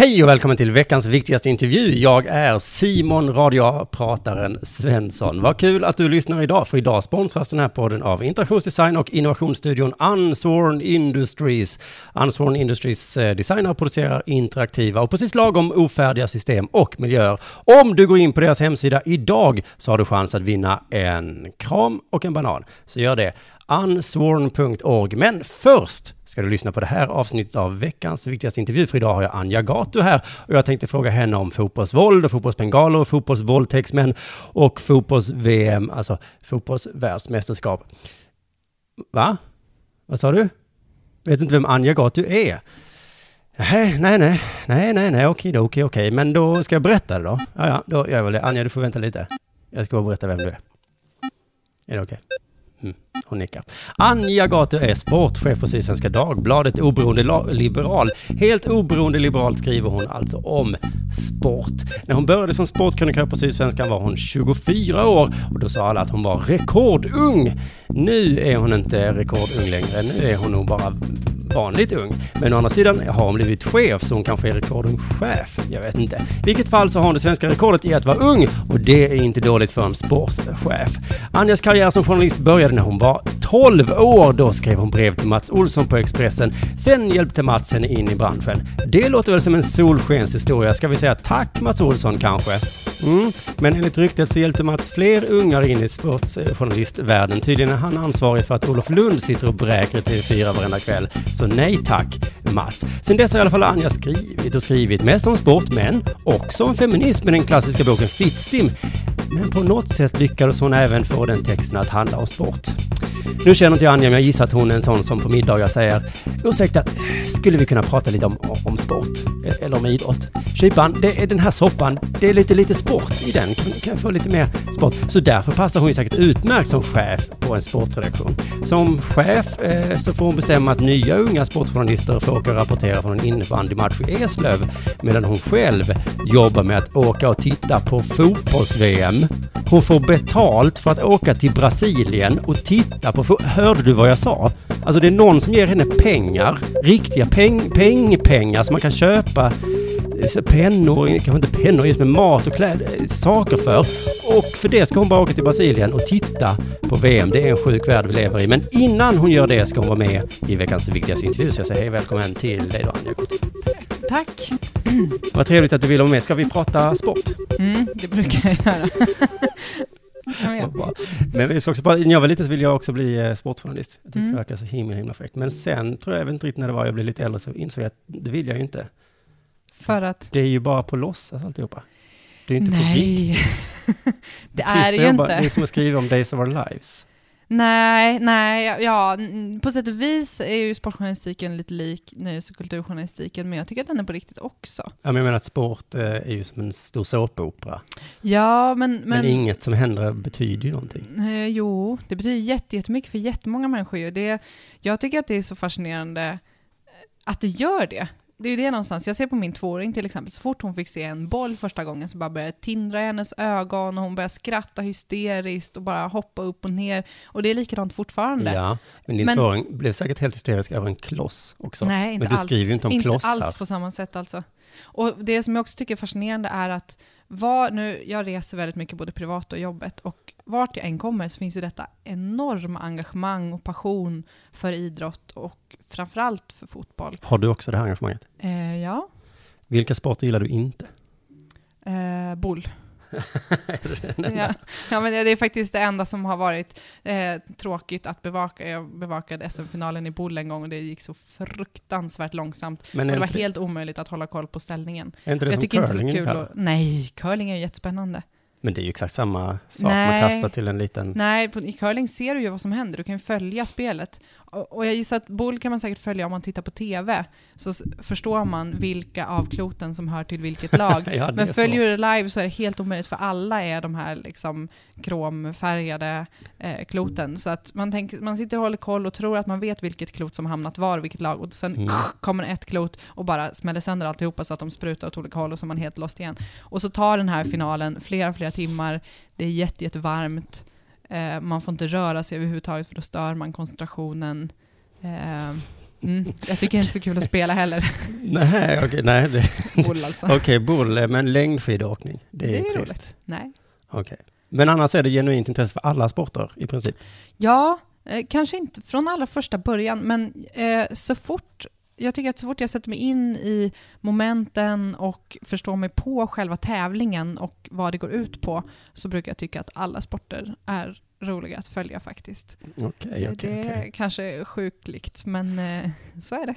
Hej och välkommen till veckans viktigaste intervju. Jag är Simon, radioprataren Svensson. Vad kul att du lyssnar idag, för idag sponsras den här podden av interaktionsdesign och innovationsstudion Unsworn Industries. Unsworn Industries eh, designar och producerar interaktiva och precis lagom ofärdiga system och miljöer. Om du går in på deras hemsida idag så har du chans att vinna en kram och en banan. Så gör det unsworn.org. Men först ska du lyssna på det här avsnittet av veckans viktigaste intervju, för idag har jag Anja Gatu här och jag tänkte fråga henne om fotbollsvåld och fotbollsbengaler och fotbollsvåldtäktsmän och fotbolls-VM, alltså fotbollsvärldsmästerskap. Va? Vad sa du? Vet inte vem Anja Gatu är? Nej, nej, nej, nej, nej, nej, okej, okej, okej, men då ska jag berätta det då? Ja, ja, då gör jag väl det. Anja, du får vänta lite. Jag ska bara berätta vem du är. Är det okej? Mm, hon nickar. Anja Gatu är sportchef på Sydsvenska Dagbladet, oberoende liberal. Helt oberoende liberalt skriver hon alltså om sport. När hon började som sportkrönikör på Sydsvenskan var hon 24 år och då sa alla att hon var rekordung. Nu är hon inte rekordung längre, nu är hon nog bara vanligt ung. Men å andra sidan har hon blivit chef så hon kanske är rekordung chef. Jag vet inte. I vilket fall så har hon det svenska rekordet i att vara ung och det är inte dåligt för en sportchef. Anjas karriär som journalist började när hon var 12 år. Då skrev hon brev till Mats Olsson på Expressen. Sen hjälpte Mats henne in i branschen. Det låter väl som en solskenshistoria. Ska vi säga tack Mats Olsson kanske? Mm. Men enligt ryktet så hjälpte Mats fler ungar in i sportjournalistvärlden. Tydligen är han ansvarig för att Olof Lund sitter och bräker i TV4 varenda kväll. Så nej tack Mats. Sen dess har i alla fall Anja skrivit och skrivit mest om sport, men också om feminism med den klassiska boken Fittstim. Men på något sätt lyckades hon även få den texten att handla om sport. Nu känner inte jag Anja, men jag gissar att hon är en sån som på middagar säger Ursäkta, skulle vi kunna prata lite om, om sport? E-, eller om idrott? Kypan, det är den här soppan, det är lite, lite sport i den. Kan, kan jag få lite mer sport? Så därför passar hon ju säkert utmärkt som chef på en sportredaktion. Som chef eh, så får hon bestämma att nya unga sportjournalister får åka och rapportera från en innebandymatch i Eslöv, medan hon själv jobbar med att åka och titta på fotbolls-VM. Hon får betalt för att åka till Brasilien och titta på... fo- Hörde du vad jag sa? Alltså det är någon som ger henne pengar, riktiga peng, pengpengar som man kan köpa eh, pennor, kanske inte pennor just med mat och kläder, eh, saker för. Och för det ska hon bara åka till Brasilien och titta på VM. Det är en sjuk värld vi lever i. Men innan hon gör det ska hon vara med i veckans viktigaste intervju. Så jag säger hej välkommen till dig då, Anja. Tack. Vad trevligt att du vill vara med. Ska vi prata sport? Mm, det brukar jag göra. Men vi ska också prata, när jag var liten så ville jag också bli eh, sportjournalist. Jag tyckte Mm. det verkade så himla, himla fräckt. Men sen tror jag, jag vet inte riktigt när det var, jag blev lite äldre så insåg jag att det vill jag ju inte. För att... Det är ju bara på låtsas alltihopa. Det är inte på Nej. riktigt. det Trist är det ju inte. Det är som att skriva om Days of Our Lives. Nej, nej, ja, på sätt och vis är ju sportjournalistiken lite lik nöjes och kulturjournalistiken, men jag tycker att den är på riktigt också. Ja, men jag menar att sport eh, är ju som en stor såpopera. Ja, men... Men, Men, inget som händer betyder ju någonting. Eh, jo, det betyder jätte- jättemånga för jättemånga människor. Det, jag tycker att det är så fascinerande att det gör det. Det är ju det någonstans, jag ser på min tvååring till exempel, så fort hon fick se en boll första gången så bara började det tindra i hennes ögon och hon började skratta hysteriskt och bara hoppa upp och ner. Och det är likadant fortfarande. Ja, men din Men- tvååring blev säkert helt hysterisk över en kloss också. Nej, inte men du alls. skriver ju inte om inte klossar. alls på samma sätt alltså. Och det som jag också tycker är fascinerande är att var, nu, jag reser väldigt mycket både privat och jobbet och vart jag än kommer så finns ju detta enorma engagemang och passion för idrott och framförallt för fotboll. Har du också det här engagemanget? Eh, ja, Vilka sporter gillar du inte? eh, boll. ja. ja, men det är faktiskt det enda som har varit eh, tråkigt att bevaka. Jag bevakade SM-finalen i boll en gång och det gick så fruktansvärt långsamt. Men och det var helt omöjligt att hålla koll på ställningen. är inte det jag som tycker inte curling så kul att, Nej, curling är ju jättespännande. Men det är ju exakt samma sak, man Nej. kastar till en liten... Nej, på, i curling ser du ju vad som händer. Du kan ju följa spelet. Och, jag gissar att boll kan man säkert följa om man tittar på TV. Så förstår man vilka av kloten som hör till vilket lag. Ja, Men följer du det live så är det helt omöjligt för alla är de här liksom kromfärgade eh, kloten. Så att man, tänker, man sitter och håller koll och tror att man vet vilket klot som hamnat var vilket lag. Och sen Mm. kommer ett klot och bara smäller sönder alltihopa så att de sprutar åt olika håll och så är man helt lost igen. Och så tar den här finalen flera, flera timmar. Det är jätte, jättevarmt. Eh, man får inte röra sig överhuvudtaget för då stör man koncentrationen. Eh, mm, jag tycker inte det är så kul att spela heller. Nej, okej, nej. det- Boll alltså. Okej, boll, men längdskidåkning, det är, Det är trist. roligt. Nej. Okej. Men annars är det genuint intresse för alla sporter i princip. Ja, eh, kanske inte från allra första början, men eh, så fort jag tycker att så fort jag sätter mig in i momenten och förstår mig på själva tävlingen och vad det går ut på, så brukar jag tycka att alla sporter är roliga att följa faktiskt. Okej, okej, det är okej. kanske sjukligt, men eh, så är det.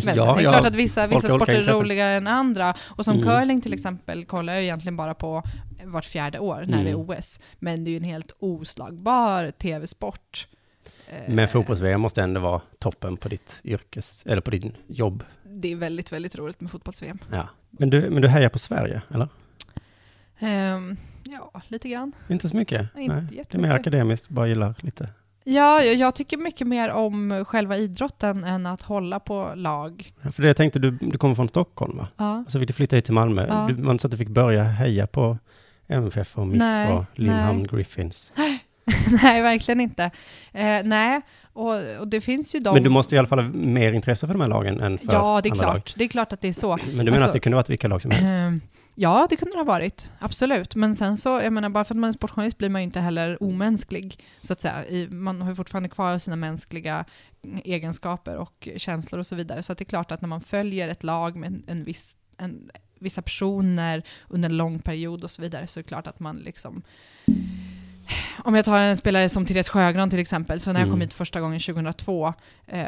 Men Ja, är det ja, klart att vissa, vissa sporter är roligare än andra. Och som Mm. curling till exempel kollar jag egentligen bara på vart fjärde år när det är Mm. OS. Men det är ju en helt oslagbar tv-sport. Eh, Men fotbolls-VM måste ändå vara toppen på ditt yrkes, eller på din jobb. Det är väldigt, väldigt roligt med fotbolls-VM. Ja. Men du, men du hejar på Sverige, eller? Ehm, ja, lite grann. Inte så mycket? Nej, inte Det är mer akademiskt, bara gillar lite. Ja, jag, jag tycker mycket mer om själva idrotten än att hålla på lag. Ja, För det jag tänkte, du, du kommer från Stockholm va? Ja. Så fick du flytta hit till Malmö. Ja. Du, man så att du fick börja heja på MFF och MIF Nej, och Limhamn nej. Griffins. nej, verkligen inte. Eh, nej, och, och det finns ju de... Men du måste i alla fall ha mer intresse för de här lagen än för Ja, det är klart. Det är klart att det är så. lag. Men du menar Alltså, att det kunde varit vilka lag som helst? Ehm, Ja, det kunde det ha varit. Absolut. Men sen så, jag menar, bara för att man är sportjournalist blir man ju inte heller omänsklig, så att säga. I, man har ju fortfarande kvar sina mänskliga egenskaper och känslor och så vidare. Så att det är klart att när man följer ett lag med en, en viss, en, vissa personer under en lång period och så vidare, så är det klart att man liksom om jag tar en spelare som Therese Sjögran till exempel, så när jag kom Mm. hit första gången 2002, eh,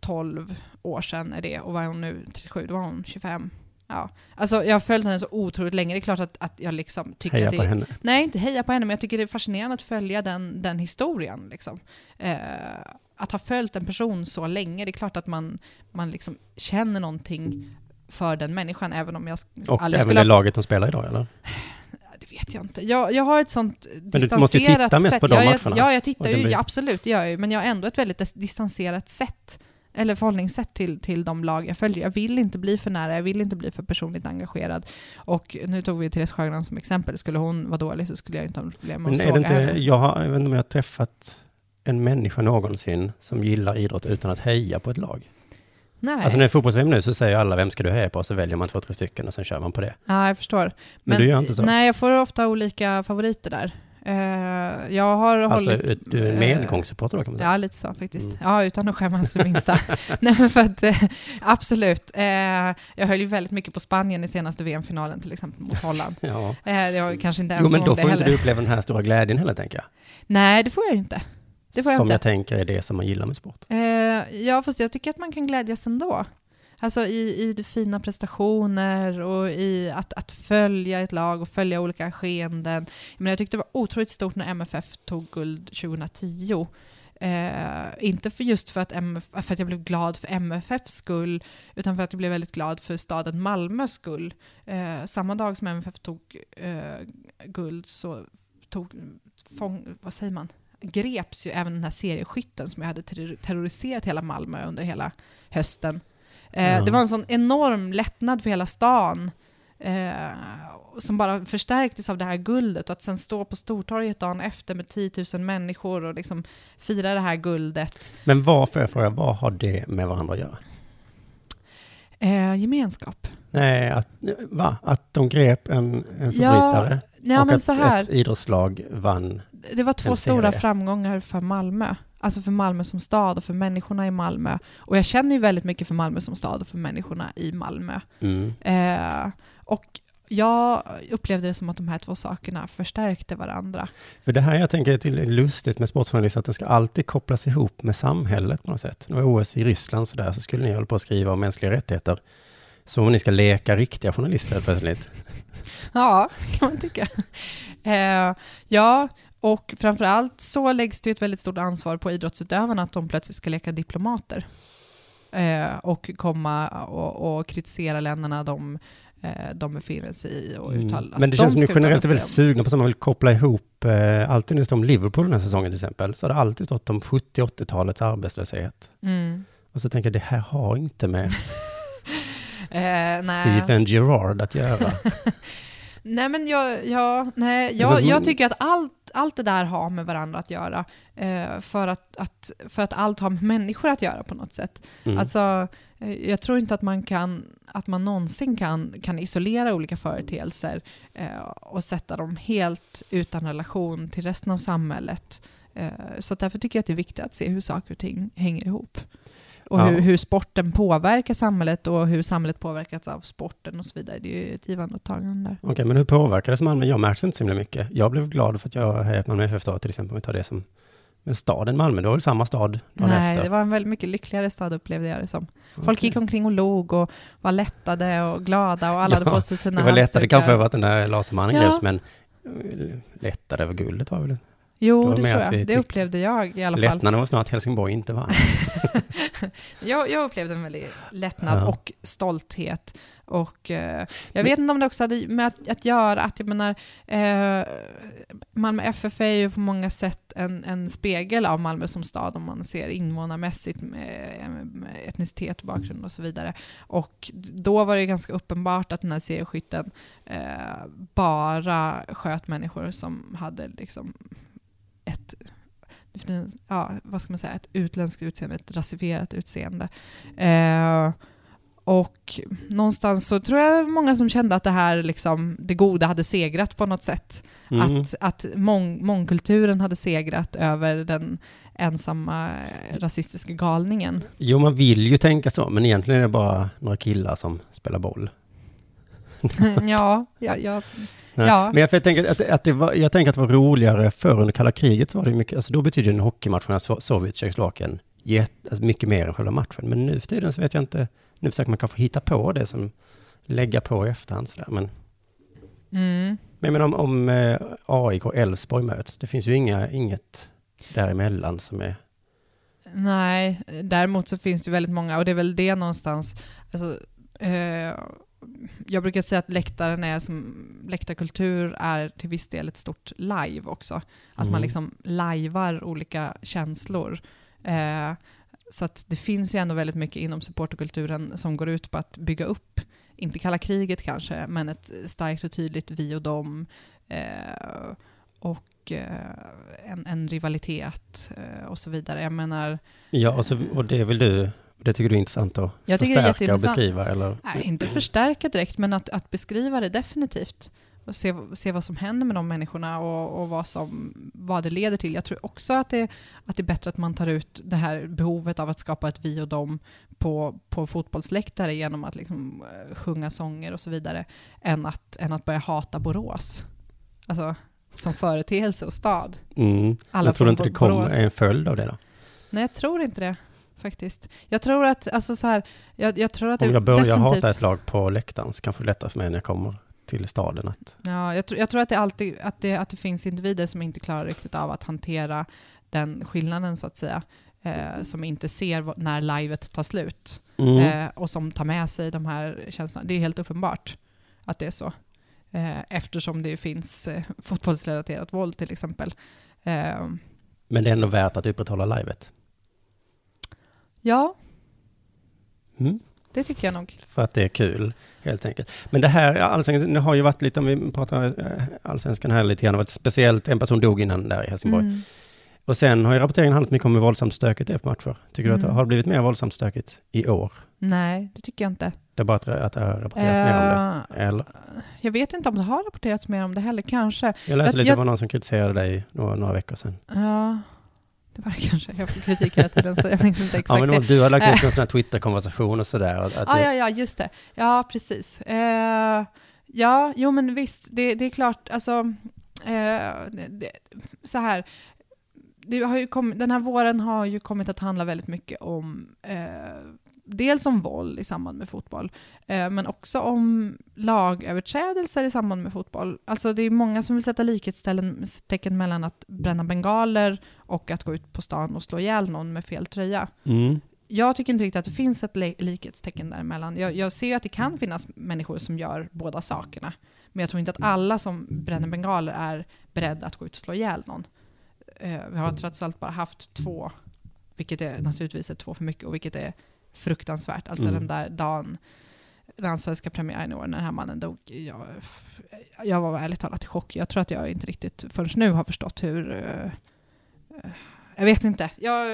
12 år sedan är det, och vad är hon nu, 37, då var hon 25. Ja. Alltså jag har följt henne så otroligt länge, det är klart att, att jag liksom tycker Heja att det på är, henne. Nej, inte heja på henne, men jag tycker det är fascinerande att följa den, den historien. Liksom. Eh, att ha följt en person så länge, det är klart att man, man liksom känner någonting för den människan, även om jag Och aldrig även skulle det laget de spelar idag, eller? Det vet jag inte. Jag, jag har ett sånt du måste ju titta mest sätt. på de ja, jag, matcherna. Ja, jag tittar ju, blir- ja, absolut, det gör jag ju. Men jag har ändå ett väldigt dis- distanserat sätt, eller förhållningssätt till, till de lag jag följer. Jag vill inte bli för nära, jag vill inte bli för personligt engagerad. Och nu tog vi Therese Sjögran som exempel. Skulle hon vara dålig så skulle jag inte ha problem med Men att är det såga inte, henne. jag, har, jag vet inte om jag har träffat en människa någonsin som gillar idrott utan att heja på ett lag. Nej. Alltså när det är fotbolls nu så säger alla vem ska du heja på och så väljer man två, tre stycken och sen kör man på det. Ja, jag förstår. Men du gör inte så? Nej, jag får ofta olika favoriter där. Eh, jag har Alltså hållit... du är eh, medgångssupporter då kan man säga. Ja, lite så faktiskt. Mm. Ja, utan att skämmas det minsta. Nej, men för att, eh, absolut. Eh, jag höll ju väldigt mycket på Spanien i senaste VM-finalen till exempel mot Holland. Ja. Det var kanske inte Jo ens men om då får inte heller. du uppleva den här stora glädjen heller tänker jag. Nej, det får jag ju inte. Det får jag som inte. jag tänker är det som man gillar med sport. Eh, ja, fast jag tycker att man kan glädjas ändå. Alltså i, i fina prestationer och i att, att följa ett lag och följa olika skeenden. Men jag tyckte det var otroligt stort när MFF tog guld 2010. Eh, inte för just för att, MF, för att jag blev glad för MFFs skull, utan för att jag blev väldigt glad för staden Malmös skull. Eh, samma dag som MFF tog eh, guld så tog, fång, vad säger man? Greps ju även den här serieskytten som jag hade terror- terroriserat hela Malmö under hela hösten. Eh, Ja. Det var en sån enorm lättnad för hela stan. Eh, som bara förstärktes av det här guldet och att sen stå på Stortorget dagen efter med 10 000 människor och liksom fira det här guldet. Men vad, får jag fråga, vad har det med varandra att göra? Eh, gemenskap. Nej, att, va? Att de grep en, en Ja, förbrytare Ja, och men att ett idrottslag vann. Det var två stora framgångar för Malmö. Alltså för Malmö som stad och för människorna i Malmö. Och jag känner ju väldigt mycket för Malmö som stad och för människorna i Malmö. Mm. Eh, och jag upplevde det som att de här två sakerna förstärkte varandra. För det här jag tänker är till lustigt med sportjournalist, att det ska alltid kopplas ihop med samhället på något sätt. Nu var OS i Ryssland så där, så skulle ni hålla på att skriva om mänskliga rättigheter. Som om ni ska leka riktiga journalister helt plötsligt. Ja, kan man tycka. Eh, ja, och framförallt så läggs det ett väldigt stort ansvar på idrottsutövarna att de plötsligt ska leka diplomater. Eh, och komma och, och kritisera länderna de, eh, de befinner sig i och Mm. uttala att Men det de känns som ni generellt är väldigt sugna på att man vill koppla ihop, eh, alltid när det står om Liverpool den här säsongen till exempel, så har det alltid stått om 70-80-talets arbetslöshet. Mm. Och så tänker jag, det här har inte med Eh. Steven Gerrard att göra. Nej men jag, ja, nej, jag, jag tycker att allt, allt det där har med varandra att göra. Eh, för, att, att, för att allt har med människor att göra på något sätt. Mm. Alltså, eh, jag tror inte att man, kan, att man någonsin kan, kan isolera olika företeelser eh, och sätta dem helt utan relation till resten av samhället. Eh, så därför tycker jag att det är viktigt att se hur saker och ting hänger ihop. Och Ja. hur, hur sporten påverkar samhället och hur samhället påverkas av sporten och så vidare. Det är ju ett givande och tagande där. Okej, men hur påverkades Malmö? Jag märkte inte så himla mycket. Jag blev glad för att jag hejat Malmö FF då, till exempel, om vi tar det som... Men staden Malmö, det var väl samma stad dagen Nej, efter? det var en väldigt mycket lyckligare stad upplevde jag det som. Folk Okej. gick omkring och log och var lättade och glada och alla hade Ja, på sig sina Det var lättare halsdukar. kanske över att den där lasermannen Ja. greps, men eh, lättare över guldet var väl det. Det Jo, det mer tror att jag. Det upplevde jag i alla fall. Lättnaden var snart Helsingborg inte vann. Jag, jag upplevde en väldig lättnad Ja. och stolthet. Och eh, jag vet inte om det också hade med att, att göra att, jag menar, eh, Malmö FF är ju på många sätt en, en spegel av Malmö som stad om man ser invånarmässigt med, med etnicitet och bakgrund och så vidare. Och då var det ganska uppenbart att den här serieskytten eh, bara sköt människor som hade liksom ja, vad ska man säga, ett utländskt utseende, ett rasifierat utseende. Eh, och någonstans så tror jag många som kände att det här, liksom, det goda hade segrat på något sätt. Mm. Att, att mång, mångkulturen hade segrat över den ensamma rasistiska galningen. Jo, man vill ju tänka så, men egentligen är det bara några killar som spelar boll. ja, ja, ja, Nej. Ja. Men jag, för jag, tänker att, att det var, jag tänker att det var roligare förr under kalla kriget, så var det mycket, alltså då betydde en hockeymatch mellan Sov- Sovjet och Tjeckoslovakien alltså mycket mer än själva matchen. Men nu för tiden så vet jag inte, nu försöker man kanske hitta på det som lägga på i efterhand sådär. Men, mm. men menar om, om eh, AIK och Elfsborg möts, det finns ju inga, inget däremellan som är... Nej, däremot så finns det väldigt många, och det är väl det någonstans, alltså, eh, jag brukar säga att läktaren är som, läktarkultur är till viss del ett stort live också. Att Mm. man liksom lajvar olika känslor. Eh, så att det finns ju ändå väldigt mycket inom supporterkulturen som går ut på att bygga upp, inte kalla kriget kanske, men ett starkt och tydligt vi och dem. Eh, och eh, en, en rivalitet eh, och så vidare. Jag menar, Ja, och, så, och det vill du, det tycker du är intressant att Jag förstärka och beskriva, eller? nej, inte förstärka direkt, men att, att beskriva det definitivt. Och se, se vad som händer med de människorna och, och vad, som, vad det leder till. Jag tror också att det, att det är bättre att man tar ut det här behovet av att skapa ett vi och dem på, på fotbollsläktare genom att liksom, eh, sjunga sånger och så vidare, än att, än att börja hata Borås. Alltså, som företeelse och stad. Mm. Alla Men tror inte det kommer en följd av det då? Nej, jag tror inte det faktiskt. Jag tror att, alltså så här, jag, jag tror att Om jag börjar definitivt... hata ett lag på läktaren så kanske det är lättare för mig när jag kommer till staden att... Ja, jag, tror- jag tror att det, alltid, att, det, att det finns individer som inte klarar riktigt av att hantera den skillnaden så att säga. Eh, som inte ser när livet tar slut. Mm. Eh, och som tar med sig de här känslorna. Det är helt uppenbart att det är så. Eh, eftersom det finns eh, fotbollsrelaterat våld till exempel. Eh, Men det är ändå värt att upprätthålla livet. Ja, Mm. det tycker jag nog. För att det är kul, helt enkelt. Men det här, allsvenskan, det har ju varit lite, om vi pratar eh, allsvenskan här lite grann, varit speciellt, en person dog innan där i Helsingborg. Mm. Och sen har ju rapporteringen handlat mycket om hur våldsamt stökigt det är på matcher. Tycker du att det Mm. har blivit mer våldsamt stökigt i år? Nej, det tycker jag inte. Det är bara att, att det har rapporterats mer om det? Eh, Eller? jag vet inte om det har rapporterats mer om det heller, kanske. Jag läste jag- lite, jag- det var någon som kritiserade dig några, några veckor sedan. Ja, det var det kanske. Jag får kritik hela tiden, så jag minns inte exakt Ja, men du har lagt ut Eh. en sån här Twitter-konversation och sådär. Att Ah, du, ja, ja, just det. Ja, precis. Eh, ja, jo men visst, det, det är klart, alltså, eh, det, så här, det har ju kommit, den här våren har ju kommit att handla väldigt mycket om eh, dels om våld i samband med fotboll, eh, men också om lagöverträdelser i samband med fotboll. Alltså det är många som vill sätta likhetstecken mellan att bränna bengaler och att gå ut på stan och slå ihjäl någon med fel tröja. mm, Jag tycker inte riktigt att det finns ett li- likhetstecken däremellan. Jag, jag ser att det kan finnas människor som gör båda sakerna. Men jag tror inte att alla som bränner bengaler är beredda att gå ut och slå ihjäl någon. Eh, vi har trots allt bara haft två, vilket är naturligtvis är två för mycket och vilket är fruktansvärt. Alltså Mm. den där dagen, den allsvenska premiären i år när den här mannen dog. Jag, jag var ärligt talat i chock. Jag tror att jag inte riktigt förrän nu har förstått hur... eh, jag vet inte. Jag,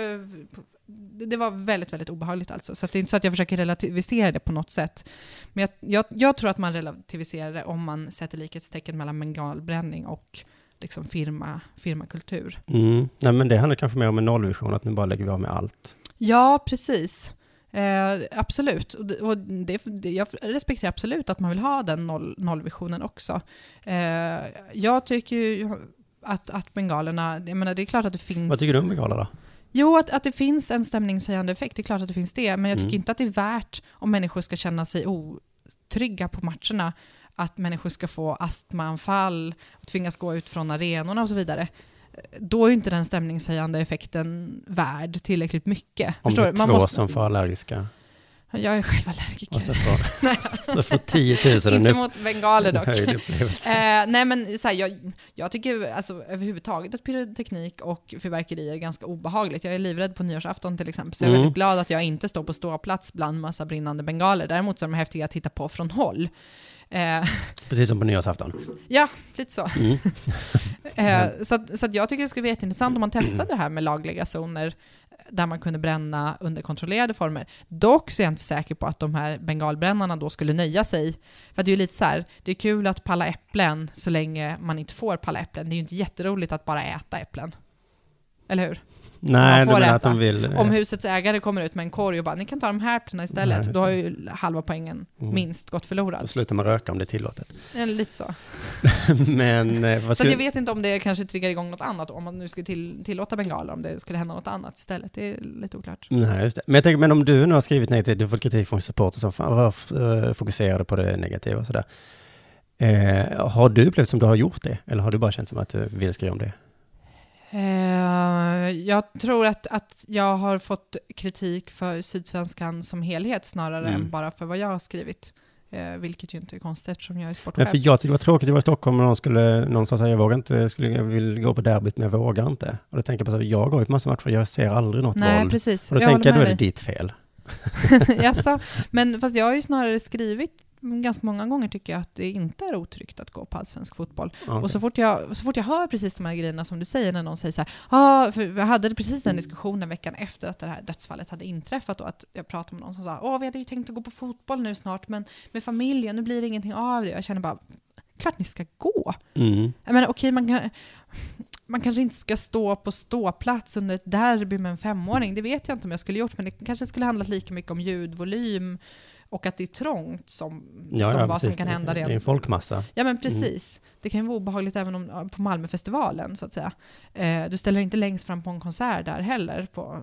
det var väldigt, väldigt obehagligt alltså. Så att det är inte så att jag försöker relativisera det på något sätt. Men jag, jag, jag tror att man relativiserar det om man sätter likhetstecken mellan bengalbränning och liksom firma, firmakultur. mm. Nej, men det handlar kanske mer om en nollvision, att nu bara lägger vi av med allt. Ja, precis. Eh, absolut. Och det, det, det, jag respekterar absolut att man vill ha den noll, nollvisionen också. Eh, jag tycker ju att, att bengalerna, jag menar det är klart att det finns... Vad tycker du om bengaler då? Jo, att, att det finns en stämningshöjande effekt, det är klart att det finns det. Men jag tycker Mm. inte att det är värt, om människor ska känna sig otrygga på matcherna, att människor ska få astmaanfall och tvingas gå ut från arenorna och så vidare. Då är inte den stämningshöjande effekten värd tillräckligt mycket. Om Förstår det är två måste, som får allergiska. Jag är själv allergiker. Och så får, så får 10 000 en inte upp- mot bengaler dock. Eh, nej men så här, jag, jag tycker alltså, överhuvudtaget att pyroteknik och fyrverkerier är ganska obehagligt. Jag är livrädd på nyårsafton till exempel, så jag är Mm. väldigt glad att jag inte står på ståplats bland massa brinnande bengaler. Däremot så är de häftiga att titta på från håll. Eh, Precis som på nyårsafton. ja, lite så. Mm. Eh, så att, så att jag tycker det skulle vara jätteintressant om man testade det här med lagliga zoner där man kunde bränna under kontrollerade former. Dock så är jag inte säker på att de här bengalbrännarna då skulle nöja sig. För det är ju lite så här, det är kul att palla äpplen så länge man inte får palla äpplen. Det är ju inte jätteroligt att bara äta äpplen. Eller hur? Nej, får du menar att de vill... eh, Om husets ägare kommer ut med en korg och bara, ni kan ta de här äpplena istället. Nej, då har det. ju halva poängen Mm. minst gått förlorad. slutar man röka om det är tillåtet. Eh, Lite så. Men eh, vad Så skulle... jag vet inte om det kanske triggar igång något annat, om man nu skulle till, tillåta bengaler, om det skulle hända något annat istället. Det är lite oklart. Nej, just det. Men jag tänker, men om du nu har skrivit nej till, du fått kritik från supporter som var eh, fokuserade på det negativa och sådär. Eh, har du upplevt som du har gjort det? Eller har du bara känt som att du vill skriva om det? Eh, jag tror att, att jag har fått kritik för Sydsvenskan som helhet snarare Mm. än bara för vad jag har skrivit. Eh, vilket ju inte är konstigt eftersom jag är Men sportchef. för jag tyckte det var tråkigt att vara i Stockholm och någon skulle, någon sa jag vågar inte, skulle, jag vill gå på derbyt men jag vågar inte. Och då tänker jag på här, jag går ju på massa matcher, jag ser aldrig något Nej, våld. precis. Och då Jag tänker jag, då är det med ditt fel. dig. Jaså? Men fast jag har ju snarare skrivit ganska många gånger tycker jag att det inte är otryggt att gå på allsvensk fotboll. Ja, Och så fort, jag, så fort jag hör precis de här grejerna som du säger, när någon säger så här, ah, för vi hade precis den diskussionen veckan efter att det här dödsfallet hade inträffat och att jag pratade med någon som sa, åh vi hade ju tänkt att gå på fotboll nu snart, men med familjen, nu blir det ingenting av det. Jag känner bara, klart ni ska gå. Mm. Jag menar okej, man kan... Man kanske inte ska stå på ståplats under ett derby med en femåring, det vet jag inte om jag skulle gjort, men det kanske skulle handlat lika mycket om ljudvolym och att det är trångt som, Ja, som ja, vad som precis. kan hända Det är en folkmassa. Ja men precis. Det kan ju vara obehagligt även om, på Malmöfestivalen så att säga. Eh, du ställer inte längst fram på en konsert där heller. På,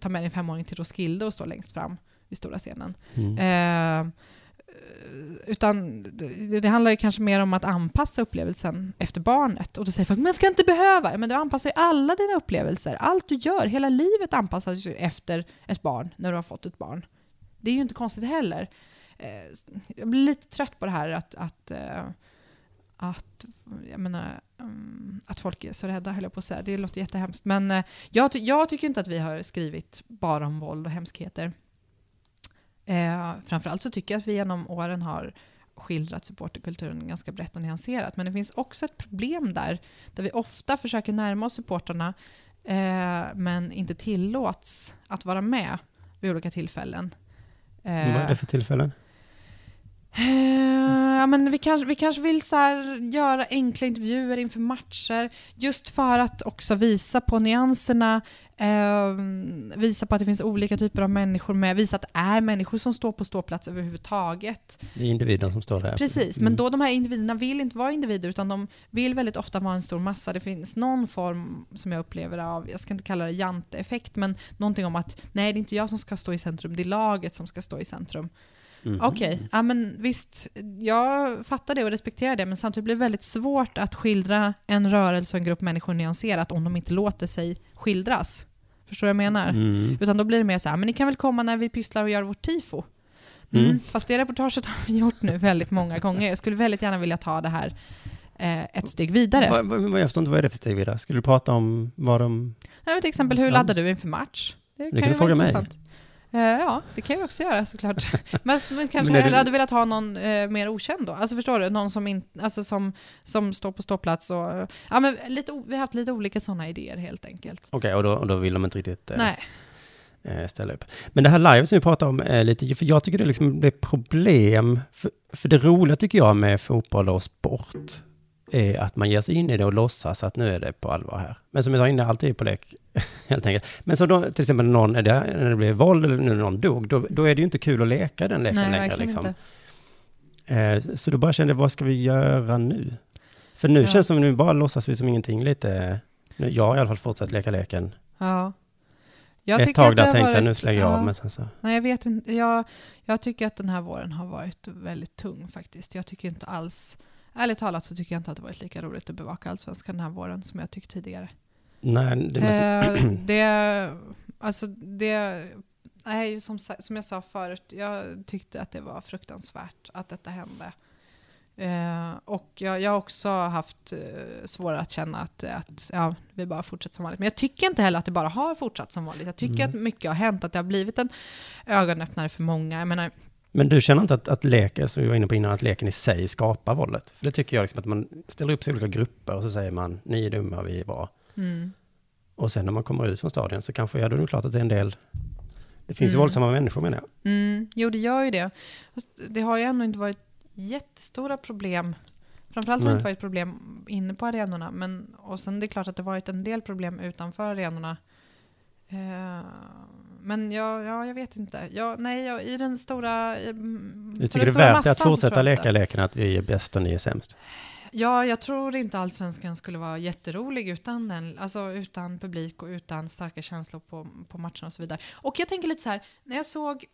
ta med din femåring till Roskilde och stå längst fram vid stora scenen. Mm. Eh, utan det, det handlar ju kanske mer om att anpassa upplevelsen efter barnet. Och då säger folk, men ska inte behöva. Men du anpassar ju alla dina upplevelser. Allt du gör, hela livet anpassas ju efter ett barn, när du har fått ett barn. Det är ju inte konstigt heller. Eh, jag blir lite trött på det här att, att, eh, att, jag menar, mm, att folk är så rädda, höll jag på att säga. Det låter jättehemskt. Men eh, jag, ty- jag tycker inte att vi har skrivit bara om våld och hemskheter. Eh, framförallt så tycker jag att vi genom åren har skildrat supporterkulturen ganska brett och nyanserat. Men det finns också ett problem där, där vi ofta försöker närma oss supporterna eh, men inte tillåts att vara med vid olika tillfällen. Eh, Vad är det för tillfällen? Eh, ja, men vi, kanske, vi kanske vill så göra enkla intervjuer inför matcher, just för att också visa på nyanserna, eh, visa på att det finns olika typer av människor med, visa att det är människor som står på ståplats överhuvudtaget. Det är individen som står där. Precis, Mm. men då de här individerna vill inte vara individer, utan de vill väldigt ofta vara en stor massa. Det finns någon form som jag upplever av, jag ska inte kalla det jante-effekt, men någonting om att nej, det är inte jag som ska stå i centrum, det är laget som ska stå i centrum. Mhm. Okej, ja men visst, jag fattar det och respekterar det, men samtidigt blir det väldigt svårt att skildra en rörelse och en grupp människor nyanserat om de inte låter sig skildras. Förstår du vad jag menar? Mm. Utan då blir det mer så här, men ni kan väl komma när vi pysslar och gör vårt tifo? Mm. Mm. Fast det reportaget har vi gjort nu väldigt många gånger. Jag skulle väldigt gärna vilja ta det här eh, ett steg vidare. Vad, jag förstår inte, vad är det för steg vidare? Skulle du prata om vad de... Nej, men till exempel, hur laddar du inför match? Det kan ju du vara fråga mig. Eh, ja, det kan vi också göra såklart. men, men kanske Men hellre hade velat ha någon eh, mer okänd då. Alltså förstår du? Någon som, in, alltså, som, som står på ståplats och... eh, Ja, men lite, vi har haft lite olika sådana idéer helt enkelt. Okej, och, då, och då vill de inte riktigt eh, Nej. eh, ställa upp. Men det här live som vi pratar om är lite, för jag tycker det liksom är problem, för, för det roliga tycker jag med fotboll och sport är att man ger sig in i det och låtsas att nu är det på allvar här. Men som jag sa innan, allt är ju på lek, helt enkelt. Men så då, till exempel någon, är det, när det blir våld eller nu någon dog, då, då är det ju inte kul att leka den leken Nej, längre. Liksom. inte. Eh, så då bara kände jag, vad ska vi göra nu? För nu Ja. känns det som, nu bara låtsas vi som ingenting lite. Nu, jag har i alla fall fortsatt leka leken. Ja. Jag Ett tycker tag att där tänkte jag, nu varit- slänger jag ja. av, men sen så. Nej, jag vet inte. Jag, jag tycker att den här våren har varit väldigt tung faktiskt. Jag tycker inte alls, ärligt talat så tycker jag inte att det varit lika roligt att bevaka Allsvenskan den här våren som jag tyckte tidigare. Nej, det måste, Eh, det, alltså det, nej, som, som jag sa förut, jag tyckte att det var fruktansvärt att detta hände. Eh, och jag, jag har också haft eh, svårare att känna att, att ja, vi bara fortsätter som vanligt. Men jag tycker inte heller att det bara har fortsatt som vanligt. Jag tycker Mm. att mycket har hänt, att det har blivit en ögonöppnare för många. Jag menar, Men du känner inte att, att leken, som vi var inne på innan, att leken i sig skapar våldet? För det tycker jag liksom att man ställer upp sig i olika grupper och så säger man, ni är dumma, vi är bra. mm, Och sen när man kommer ut från stadion så kanske, ja då är det klart att det är en del, det finns ju Mm. våldsamma människor menar jag. mm, jo, det gör ju det. Det har ju ändå inte varit jättestora problem. Framförallt har det inte varit problem inne på arenorna. Men, och sen det är klart att det varit en del problem utanför arenorna. Eh, men jag, ja, jag vet inte. Jag, nej, jag, i den stora... i- mm, Du tycker det är värt att fortsätta leka leken att vi är bäst och ni är sämst? Ja, jag tror inte allsvenskan skulle vara jätterolig utan, den, alltså utan publik och utan starka känslor på, på matcherna och så vidare. Och jag tänker lite så här, när jag såg,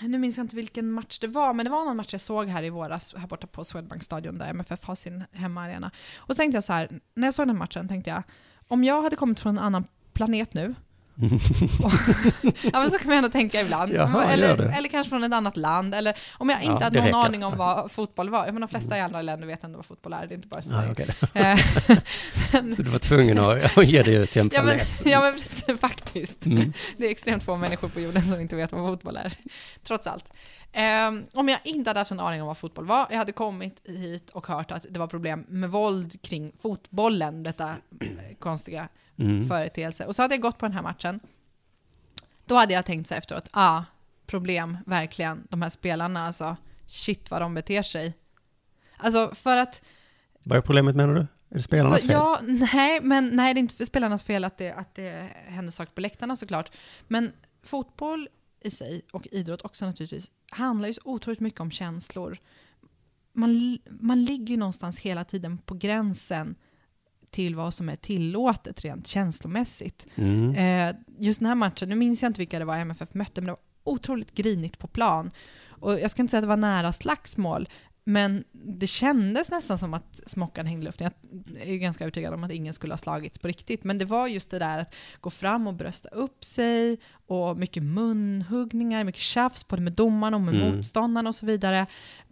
nu minns jag inte vilken match det var, men det var någon match jag såg här i våras, här borta på Swedbank stadion där MFF har sin hemmaarena. Och så tänkte jag så här, när jag såg den matchen tänkte jag, om jag hade kommit från en annan planet nu, ja men så kan man ändå tänka ibland. Jaha, eller, eller kanske från ett annat land, eller om jag inte Ja, hade någon räcker. aning om vad fotboll var. Menar, de flesta i andra länder vet ändå vad fotboll är, det är inte bara Sverige. Okej. Eh, men, Så du var tvungen att, ge dig ut till en men, planet? ja men precis, faktiskt. Mm. Det är extremt få människor på jorden som inte vet vad fotboll är. Trots allt. Ehm, om jag inte hade haft en aning om vad fotboll var, jag hade kommit hit och hört att det var problem med våld kring fotbollen, detta eh, konstiga Mm. företeelse. Och så hade jag gått på den här matchen. Då hade jag tänkt så här efteråt, ah, problem, verkligen. De här spelarna, alltså, shit vad de beter sig. Alltså för att Vad är problemet menar du? Är det spelarnas fel? Ja, nej, men nej, det är inte för spelarnas fel att det, att det händer saker på läktarna såklart. Men fotboll i sig, och idrott också naturligtvis, handlar ju så otroligt mycket om känslor. Man, man ligger ju någonstans hela tiden på gränsen till vad som är tillåtet rent känslomässigt. Mm. Eh, just den här matchen, nu minns jag inte vilka det var MFF mötte, men det var otroligt grinigt på plan. Och jag ska inte säga att det var nära slagsmål, men det kändes nästan som att smockan hängde i luften. Jag är ju ganska övertygad om att ingen skulle ha slagits på riktigt, men det var just det där att gå fram och brösta upp sig och mycket munhuggningar, mycket tjafs både med domaren och med Mm. motståndaren och så vidare.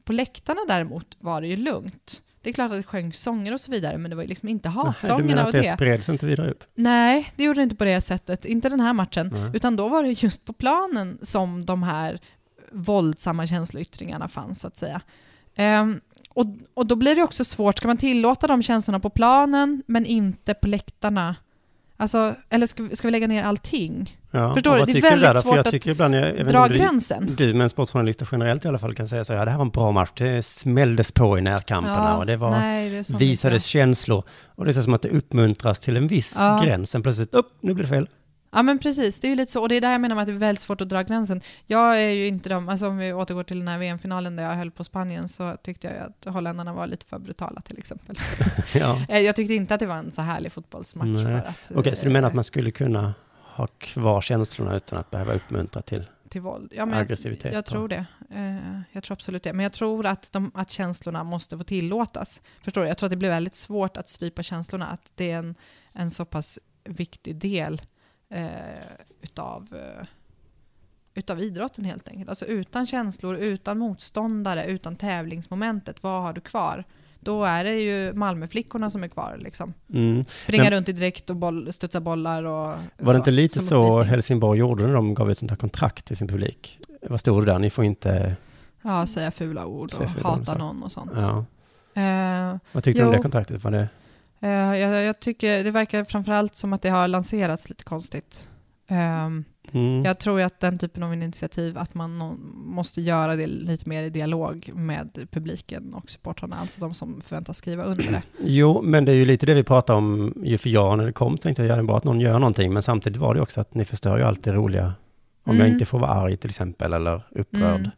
På läktarna däremot var det ju lugnt. Det är klart att det sjöngs sånger och så vidare, men det var ju liksom inte Nej, du hatsångerna menar att det det. spreds inte vidare upp? Nej, det gjorde det inte på det sättet. Inte den här matchen. Nej. Utan då var det just på planen som de här våldsamma känsloyttringarna fanns, så att säga. Ehm, och, och då blir det också svårt, ska man tillåta de känslorna på planen, men inte på läktarna? Alltså, eller ska, ska vi lägga ner allting? Ja. Förstår du? Det är väldigt där? Svårt jag att tycker ibland, jag, jag Dra gränsen. Du, men sportjournalister generellt i alla fall kan säga så ja det här var en bra match, det smälldes på i närkamperna och det var, nej, det visades känslor. Och det är så som att det uppmuntras till en viss Ja. gräns, sen plötsligt, upp, nu blir det fel. Ja men precis, det är ju lite så. Och det är där jag menar med att det är väldigt svårt att dra gränsen. Jag är ju inte de, alltså om vi återgår till den här VM-finalen där jag höll på Spanien så tyckte jag att holländarna var lite för brutala till exempel. Ja. Eh, jag tyckte inte att det var en så härlig fotbollsmatch Nej. för att... Okej, så du menar att eh, man skulle kunna ha kvar känslorna utan att behöva uppmuntra till? till våld. Ja, men aggressivitet Jag, jag tror det. Eh, jag tror absolut det. Men jag tror att, de, att känslorna måste få tillåtas. Förstår du? Jag tror att det blir väldigt svårt att strypa känslorna. Att det är en, en så pass viktig del eh, utav, eh, utav idrotten helt enkelt. Alltså utan känslor, utan motståndare, utan tävlingsmomentet, vad har du kvar? Då är det ju Malmöflickorna som är kvar. Liksom. Mm. Springa runt i direkt och boll, studsa bollar och Var så, det inte lite så. Helsingborg gjorde när de gav ett sånt här kontrakt till sin publik? Vad stod det där? Ni får inte... Ja, säga fula ord och fula hata någon och sånt. Ja. Eh, Vad tyckte du om det kontraktet? Var det... eh, jag, jag tycker det verkar framförallt som att det har lanserats lite konstigt. Ehm, Mm. Jag tror att den typen av initiativ, att man måste göra det lite mer i dialog med publiken och supportrarna, alltså de som förväntas skriva under det. Jo, men det är ju lite det vi pratar om ju för jag när det kom tänkte jag, ja, det är bra att någon gör någonting, men samtidigt var det också att ni förstör ju allt det roliga. Om jag Mm. inte får vara arg till exempel eller upprörd. Mm.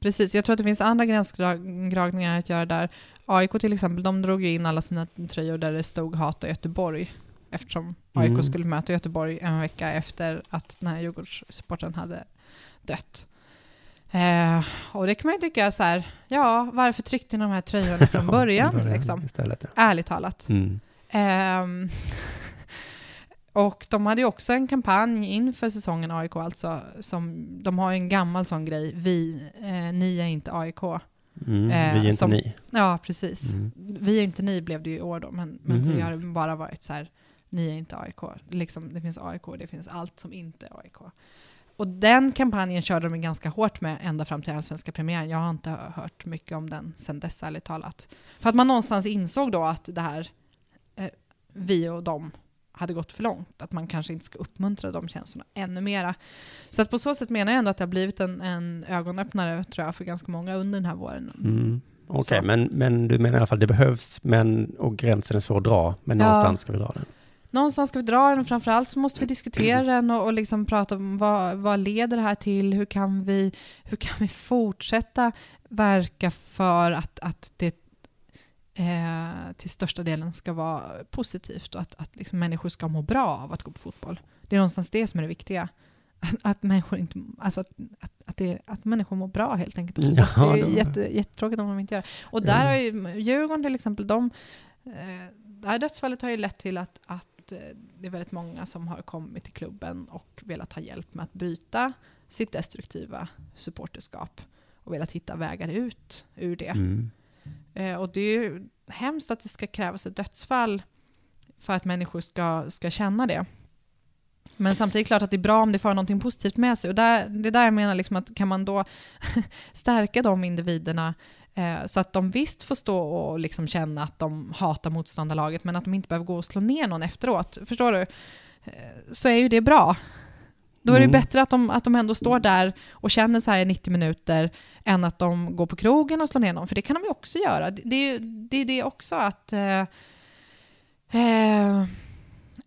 Precis, jag tror att det finns andra gränsdragningar att göra där. AIK till exempel, de drog ju in alla sina tröjor där det stod hata Göteborg. Eftersom AIK Mm. skulle möta Göteborg en vecka efter att den här Djurgårdssupporten hade dött. Eh, och det kan man ju tycka så här, ja, varför tryckte ni de här tröjorna från början? Början liksom? Istället, ja. Ärligt talat. Mm. Ehm, och de hade ju också en kampanj inför säsongen AIK alltså, som, de har ju en gammal sån grej, vi, eh, ni är inte AIK. Mm. Eh, vi är inte som- ni. Ja, precis. Mm. Vi är inte ni blev det ju i år då, men, men Mhm. tidigare har det bara varit så här, ni är inte AIK. Liksom, det finns AIK, det finns allt som inte är AIK. Och den kampanjen körde de ganska hårt med ända fram till allsvenska premiären. Jag har inte hört mycket om den sen dess, ärligt talat. För att man någonstans insåg då att det här, eh, vi och dem, hade gått för långt. Att man kanske inte ska uppmuntra de känslorna ännu mera. Så att på så sätt menar jag ändå att det har blivit en, en ögonöppnare, tror jag, för ganska många under den här våren. Mm. Okej, Så. men, men du menar i alla fall det behövs, men, och gränsen är svår att dra, men Ja. någonstans ska vi dra den. Någonstans ska vi dra den, framförallt så måste vi diskutera den och, och liksom prata om vad, vad leder det här till? Hur kan vi, hur kan vi fortsätta verka för att, att det eh, till största delen ska vara positivt och att, att liksom människor ska må bra av att gå på fotboll? Det är någonstans det som är det viktiga. Att, att människor inte, alltså att, att, att, det, att människor mår bra helt enkelt. sport. Ja, det är jätte, jättetråkigt om de inte gör det. Och där har ju Djurgården till exempel, de, eh, det här dödsfallet har ju lett till att, att eh, det är väldigt många som har kommit till klubben och velat ha hjälp med att bryta sitt destruktiva supporterskap och velat hitta vägar ut ur det. Mm. Eh, och det är ju hemskt att det ska krävas ett dödsfall för att människor ska, ska känna det. Men samtidigt är det klart att det är bra om det får någonting positivt med sig. Och där, det är där jag menar liksom att kan man då stärka de individerna eh, så att de visst får stå och liksom känna att de hatar motståndarlaget men att de inte behöver gå och slå ner någon efteråt. Förstår du? Eh, så är ju det bra. Då är det Mm. bättre att de, att de ändå står där och känner så här i 90 minuter än att de går på krogen och slår ner någon, för det kan de ju också göra. Det, det, är ju- det också att... Eh, eh,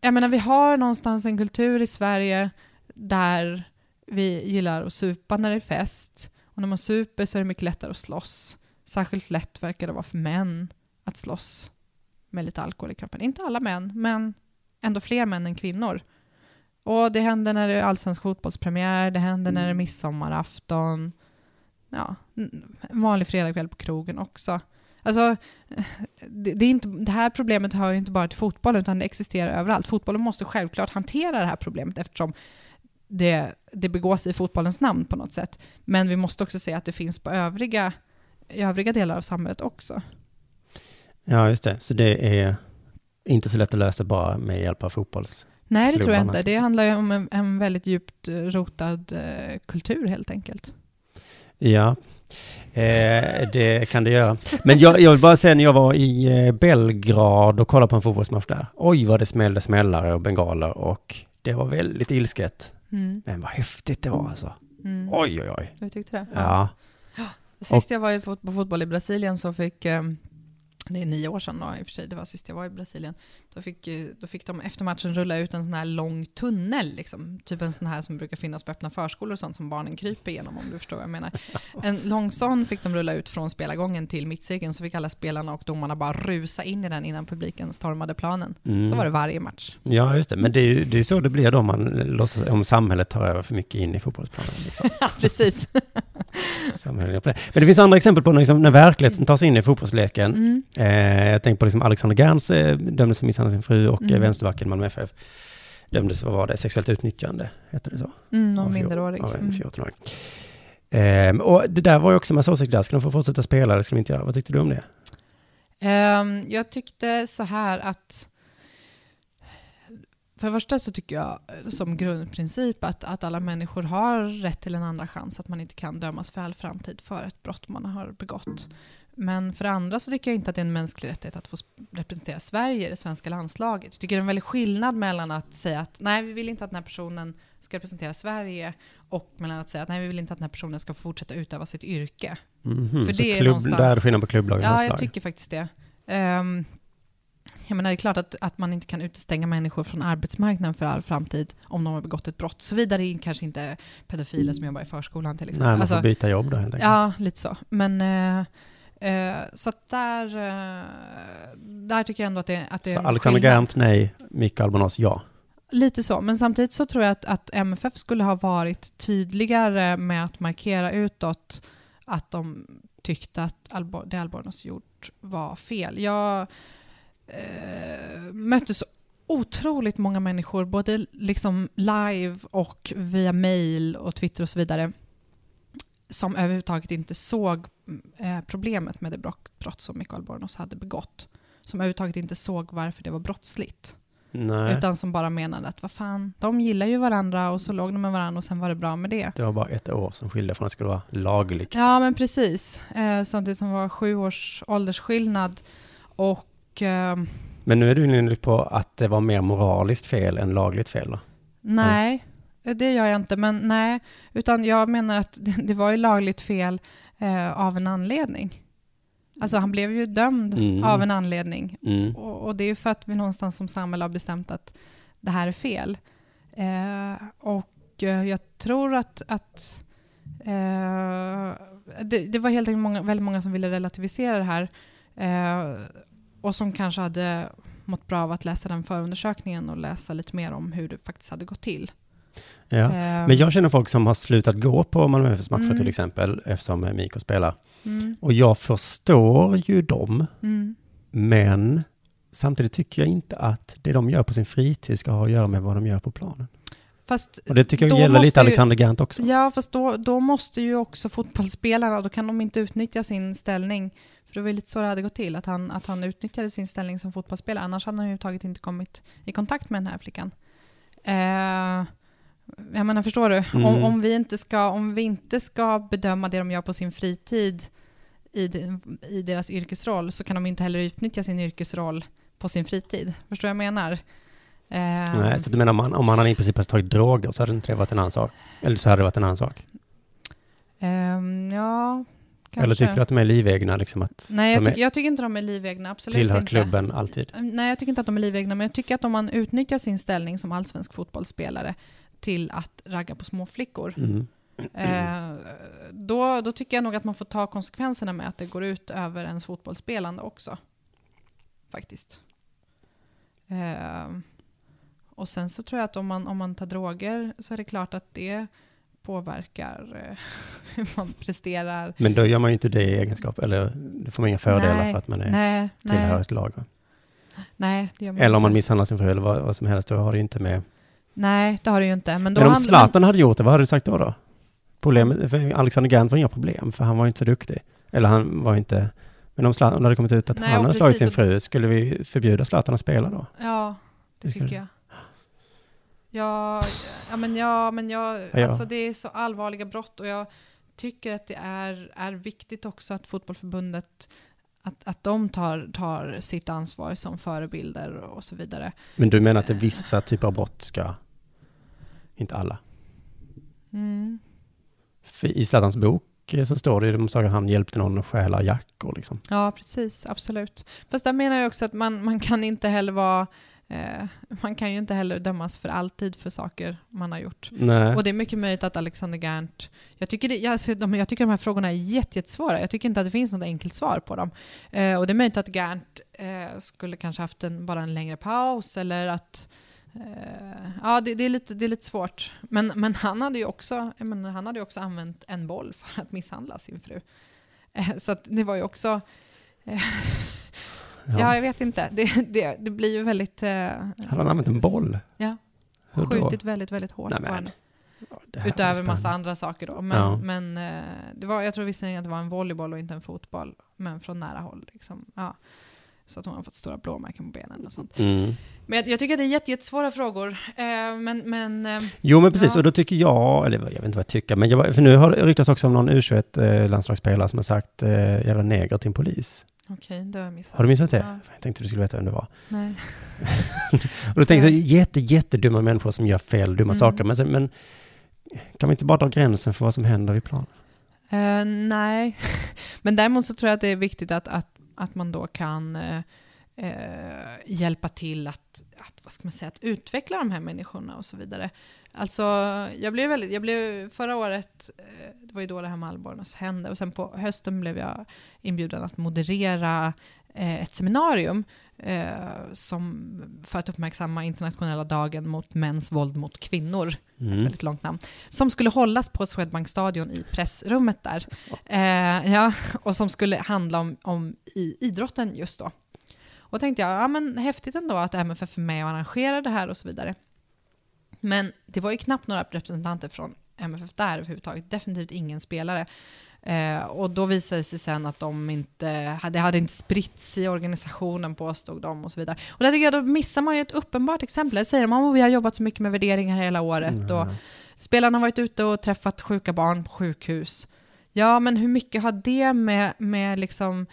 jag menar, vi har någonstans en kultur i Sverige där vi gillar att supa när det är fest. Och när man super så är det mycket lättare att slåss. Särskilt lätt verkar det vara för män att slåss med lite alkohol i kroppen. Inte alla män, men ändå fler män än kvinnor. Och det händer när det är allsvensk fotbollspremiär, det händer när det är midsommarafton. Ja, en vanlig fredagkväll på krogen också. Alltså, det, det, är inte, det här problemet hör ju inte bara till fotbollen, utan det existerar överallt. Fotbollen måste självklart hantera det här problemet eftersom det, det begås i fotbollens namn på något sätt. Men vi måste också se att det finns på övriga, i övriga delar av samhället också. Ja, just det. Så det är inte så lätt att lösa bara med hjälp av fotbolls... Nej, det tror jag inte. Det att handlar ju om en, en väldigt djupt eh, rotad eh, kultur helt enkelt. Ja, eh, det kan det göra. Men jag, jag vill bara säga när jag var i eh, Belgrad och kollade på en fotbollsmatch där. Oj, vad det smällde smällare och bengaler och det var väldigt ilsket. Mm. Men vad häftigt det var alltså. Mm. Oj, oj, oj. Du tyckte det? Ja. Sist jag var i fot- på fotboll i Brasilien så fick, eh, det är nio år sedan då, i och för sig, det var sist jag var i Brasilien, då fick, eh, då fick de efter matchen rulla ut en sån här lång tunnel, liksom. typ en sån här som brukar finnas på öppna förskolor och sånt som barnen kryper igenom om du förstår vad jag menar. En lång sån fick de rulla ut från spelargången till mittcirkeln, så fick alla spelarna och domarna bara rusa in i den innan publiken stormade planen. Mm. Så var det varje match. Ja, just det. Men det är ju det är så det blir då man låtsas, om samhället tar över för mycket in i fotbollsplanen. Liksom. Precis. Men det finns andra exempel på när, liksom, när verkligheten tar sig in i fotbollsleken. Mm. Eh, jag tänker på liksom Alexander Gerns eh, dömdes för av sin fru och Mm. mm. vänsterbacken Malmö FF dömdes, vad var det, sexuellt utnyttjande, hette det så? Mm, Av minderårig. Av en Mm. 14-åring. Eh, och det där var ju också en massa åsikter där. Ska de få fortsätta spela eller ska de inte göra? Vad tyckte du om det? Ehm, jag tyckte så här att för det första så tycker jag eh, som grundprincip att, att alla människor har rätt till en andra chans, att man inte kan dömas för all framtid för ett brott man har begått. Men för det andra så tycker jag inte att det är en mänsklig rättighet att få representera Sverige i det svenska landslaget. Jag tycker det är en väldig skillnad mellan att säga att nej, vi vill inte att den här personen ska representera Sverige och mellan att säga att nej, vi vill inte att den här personen ska fortsätta utöva sitt yrke. Mhm, För så det är klubb, någonstans- där är det skillnad på klubblag och Ja, landslag? jag tycker faktiskt det. Um, jag menar, det är klart att, att man inte kan utestänga människor från arbetsmarknaden för all framtid om de har begått ett brott. Såvida det är kanske inte är pedofiler som jobbar i förskolan till exempel. Nej, man Alltså, får byta jobb då helt enkelt. ja, lite så. Men eh, eh, så att där, eh, där tycker jag ändå att det, att det är så en Alexander skillnad. Gernt, nej. Micke Albonos, ja. Lite så, men samtidigt så tror jag att, att MFF skulle ha varit tydligare med att markera utåt att de tyckte att Albo, det Albornoz gjort var fel. Jag eh, mötte så otroligt många människor, både liksom live och via mail och Twitter och så vidare, som överhuvudtaget inte såg eh, problemet med det brott, brott som Mikael Bornos hade begått. Som överhuvudtaget inte såg varför det var brottsligt. Nej, Utan som bara menade att vad fan, de gillar ju varandra och så låg de med varandra och sen var det bra med det. det var bara ett år som skilde från att det skulle vara lagligt. Ja men precis. Eh, samtidigt som det var sju års åldersskillnad. Och eh, Men nu är du inne på att det var mer moraliskt fel än lagligt fel då? nej, det gör jag inte. Men nej, utan jag menar att det, det var ju lagligt fel eh, av en anledning. Alltså han blev ju dömd Mm. av en anledning. Mm. Och, och det är ju för att vi någonstans som samhälle har bestämt att det här är fel. Eh, och eh, jag tror att, att eh, det, det var helt enkelt många, väldigt många som ville relativisera det här. Eh, och som kanske hade mått bra av att läsa den förundersökningen och läsa lite mer om hur det faktiskt hade gått till. Ja. Eh, Men jag känner folk som har slutat gå på Malmö FFs matcher Mm. till exempel, eftersom Mikko spelar. mm, Och jag förstår ju dem, mm. men samtidigt tycker jag inte att det de gör på sin fritid ska ha att göra med vad de gör på planen. Fast Och det tycker jag gäller lite ju- Alexander Gant också. Ja, fast då, då måste ju också fotbollsspelarna, då kan de inte utnyttja sin ställning. För det var ju lite så det hade gått till, att han, att han utnyttjade sin ställning som fotbollsspelare. Annars hade han överhuvudtaget inte kommit i kontakt med den här flickan. Eh, jag menar, förstår du? Mm. Om, om, vi inte ska, om vi inte ska bedöma det de gör på sin fritid i, de, i deras yrkesroll, så kan de inte heller utnyttja sin yrkesroll på sin fritid. Förstår jag menar? Eh, Nej, så du menar om han, om han i princip hade tagit droger så hade inte det varit en annan sak? Eller så hade det varit en annan sak? ehm, ja, kanske. Eller tycker du att de är livegna, liksom att Nej, jag, de tycker- jag tycker inte de är livegna. Absolut tillhör inte. klubben alltid? Nej, jag tycker inte att de är livegna, men jag tycker att om man utnyttjar sin ställning som allsvensk fotbollsspelare till att ragga på småflickor, Mm. eh, då, då tycker jag nog att man får ta konsekvenserna med att det går ut över ens fotbollsspelande också. Faktiskt. Eh, och sen så tror jag att om man, om man tar droger så är det klart att det påverkar eh, hur man presterar. Men då gör man ju inte det i egenskap, eller det får man inga fördelar Nej, för att man är, Nej, tillhör nej, ett lag. nej, det gör man Eller om inte. man misshandlar sin fru eller vad, vad som helst, då har det ju inte med... Nej, det har det ju inte. Men, då Men om Zlatan hade gjort det, vad hade du sagt då? då? Problemet, för Alexander Gant var inga problem, för han var ju inte så duktig. Eller han var inte Men om Zlatan hade kommit ut att Nej, han hade slagit sin precis, fru, skulle vi förbjuda Zlatan att spela då? Ja, det Det skulle- tycker jag. Ja, ja, men ja, men jag, Ja, alltså det är så allvarliga brott och jag tycker att det är, är viktigt också att fotbollförbundet att, att de tar, tar sitt ansvar som förebilder och så vidare. Men du menar att det är vissa typer av brott ska, inte alla? Mm. I Zlatans bok eh, så står det ju om saker han hjälpte någon att stjäla jackor liksom. Ja, precis. Absolut. Fast där menar jag också att man, man kan inte heller vara eh, man kan ju inte heller dömas för alltid för saker man har gjort. Nej. Och det är mycket möjligt att Alexander Gerndt... Jag tycker, det, alltså, de, jag tycker de här frågorna är jätte- jättesvåra. Jag tycker inte att det finns något enkelt svar på dem. Eh, och det är möjligt att Gerndt eh, skulle kanske haft en, bara en längre paus eller att... Eh, ja, det, det, är lite, det är lite svårt. Men, men han hade ju också, menar, han hade också använt en boll för att misshandla sin fru. Eh, så det var ju också... Eh, ja. jag vet inte. Det, det, det blir ju väldigt... Eh, Hade han använt en boll? Ja. Hur då? Skjutit väldigt, väldigt hårt på henne. Utöver massa andra saker då. Men, Ja. men eh, det var, jag tror visserligen att det var en volleyboll och inte en fotboll. Men från nära håll. Liksom. Ja. Så att hon har fått stora blåmärken på benen och sånt. Mm. Men jag, jag tycker att det är jätte, jättesvåra frågor. Eh, men, men eh, Jo, men precis. Ja. Och då tycker jag, eller jag vet inte vad jag tycker, men jag, för nu har det ryktats också om någon U21-landslagsspelare som har sagt eh, jävla neger till en polis. Okej, det har jag missat. Har du missat det? Ja. Jag tänkte du skulle veta vem det var. Nej. Och då tänker jag så jätte, jättedumma människor som gör fel, dumma Mm. saker. Men, sen- men kan vi inte bara dra gränsen för vad som händer vid planen? Eh, nej, men däremot så tror jag att det är viktigt att, att, att man då kan eh, eh, hjälpa till att, att, vad ska man säga, att utveckla de här människorna och så vidare. Alltså, jag blev väldigt, jag blev förra året, eh, det var ju då det här med Albornoz hände, och sen på hösten blev jag inbjuden att moderera eh, ett seminarium eh, som, för att uppmärksamma internationella dagen mot mäns våld mot kvinnor ett Mm. väldigt långt namn, som skulle hållas på Swedbank stadion i pressrummet där. Eh, ja, och som skulle handla om, om i, idrotten just då. Och tänkte jag, ja men häftigt ändå att MFF är med och arrangerar det här och så vidare. Men det var ju knappt några representanter från MFF där överhuvudtaget, definitivt ingen spelare. Eh, och då visade det sig sen att de inte, det hade inte spritts i organisationen påstod de och så vidare. Och där tycker jag, då missar man ju ett uppenbart exempel. Där säger de att vi har jobbat så mycket med värderingar hela året och spelarna har varit ute och träffat sjuka barn på sjukhus. Ja, men hur mycket har det med, med liksom